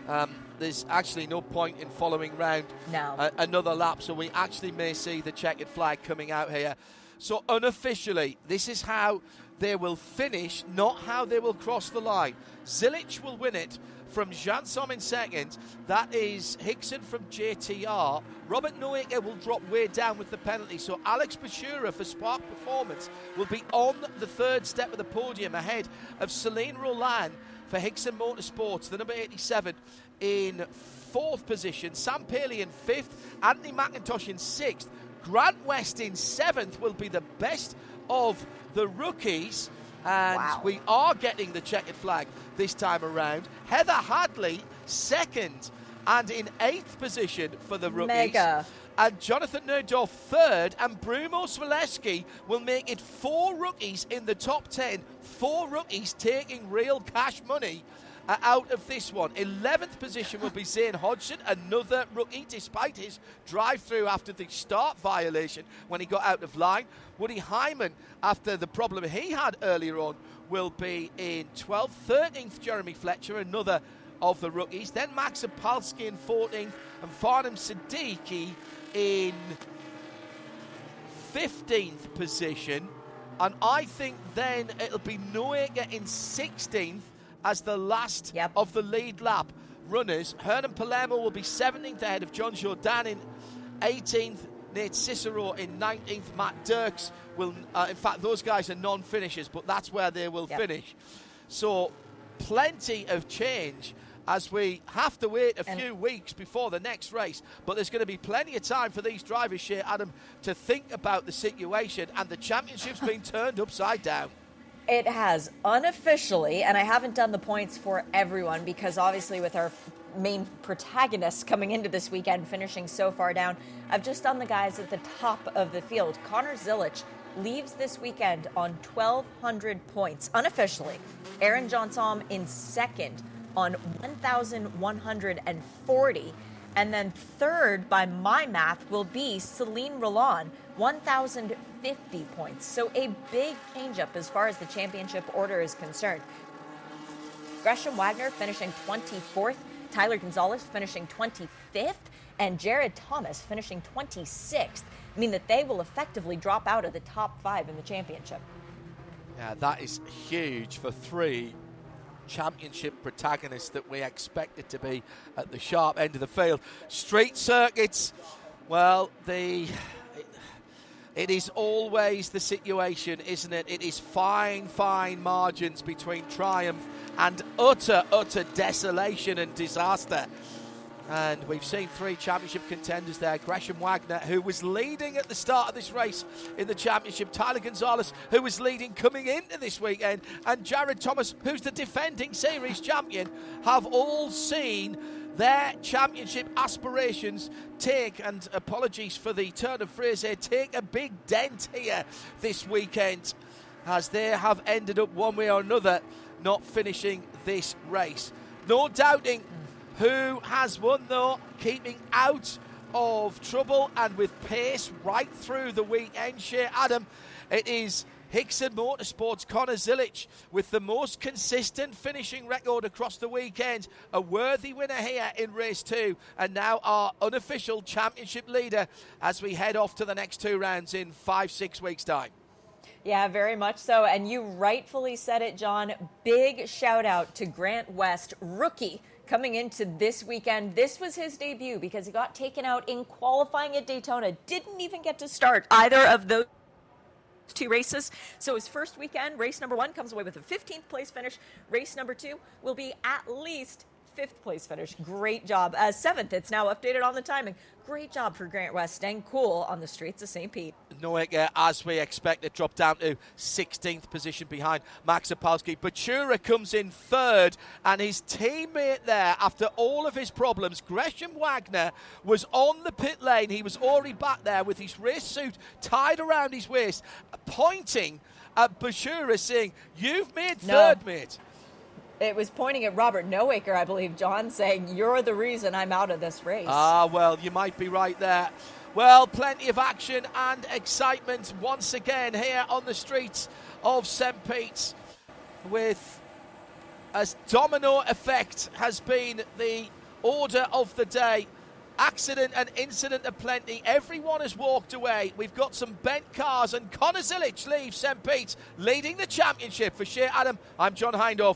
Um, there's actually no point in following round no. a, another lap, so we actually may see the checkered flag coming out here. So unofficially, this is how they will finish, not how they will cross the line. Zilisch will win it from Jeansonne in second. That is Hixon from JTR. Robert Noaker will drop way down with the penalty. So Alex Bachoura for Spark Performance will be on the third step of the podium ahead of Celine Roland for Hixon Motorsports, the number 87 in fourth position. Sam Paley in fifth. Anthony McIntosh in sixth. Grant West in seventh will be the best of the rookies. And wow. we are getting the checkered flag this time around. Heather Hadley, second, and in eighth position for the rookies. Mega. And Jonathan Neudorf third, and Bruno Swileski will make it four rookies in the top ten. Four rookies taking real cash money Uh, out of this one. 11th position will be Zane Hodgson, another rookie, despite his drive through after the start violation when he got out of line. Woody Heimann, after the problem he had earlier on, will be in 12th. 13th, Jeremy Fletcher, another of the rookies. Then Max Opalski in 14th, and Farnham Siddiqui in 15th position. And I think then it'll be Noaker in 16th as the last yep. of the lead lap runners. Hernan Palermo will be 17th ahead of John Jordan in 18th. Nate Cicero in 19th. Matt Dirks will, uh, in fact, those guys are non finishers, but that's where they will yep. finish. So, plenty of change as we have to wait a and few weeks before the next race. But there's going to be plenty of time for these drivers, here, Adam, to think about the situation, and the championship's been *laughs* turned upside down. It has unofficially, and I haven't done the points for everyone because obviously, with our main protagonists coming into this weekend finishing so far down, I've just done the guys at the top of the field. Connor Zilisch leaves this weekend on 1,200 points unofficially. Aaron Jeansonne in second on 1,140. And then third, by my math, will be Celine Roland, 1,050 points. So a big changeup as far as the championship order is concerned. Gresham Wagner finishing 24th, Tyler Gonzalez finishing 25th, and Jared Thomas finishing 26th. Mean that they will effectively drop out of the top five in the championship. Yeah, that is huge for three championship protagonists that we expected to be at the sharp end of the field. Street circuits, well, the it is always the situation, isn't it? It is fine, fine margins between triumph and utter, utter desolation and disaster. And we've seen three championship contenders there. Gresham Wagner, who was leading at the start of this race in the championship. Tyler Gonzalez, who was leading coming into this weekend. And Jared Thomas, who's the defending series champion, have all seen their championship aspirations take, and apologies for the turn of phrase here, take a big dent here this weekend as they have ended up one way or another not finishing this race. No doubting who has won though, keeping out of trouble and with pace right through the weekend. Shea Adam, it is Hixon Motorsports Connor Zilisch with the most consistent finishing record across the weekend. A worthy winner here in race two, and now our unofficial championship leader as we head off to the next two rounds in five, six weeks' time. Yeah, very much so. And you rightfully said it, John. Big shout out to Grant West, rookie coming into this weekend. This was his debut because he got taken out in qualifying at Daytona. Didn't even get to start either of those two races. So his first weekend, race number one, comes away with a 15th place finish. Race number two will be at least fifth place finish. Great job. Uh, seventh, it's now updated on the timing. Great job for Grant West, staying cool on the streets of St. Pete. Noaker, as we expected, dropped down to 16th position behind Max Opalski. Bachoura comes in third, and his teammate there, after all of his problems, Gresham Wagner, was on the pit lane. He was already back there with his race suit tied around his waist, pointing at Bachoura, saying, You've made third, no. mate. It was pointing at Robert Noaker, I believe, John, saying, You're the reason I'm out of this race. Ah, well, you might be right there. Well, plenty of action and excitement once again here on the streets of St. Pete's with a domino effect has been the order of the day. Accident and incident aplenty. Everyone has walked away. We've got some bent cars, and Connor Zilisch leaves St. Pete's leading the championship. For Shea Adam, I'm John Hindhaugh.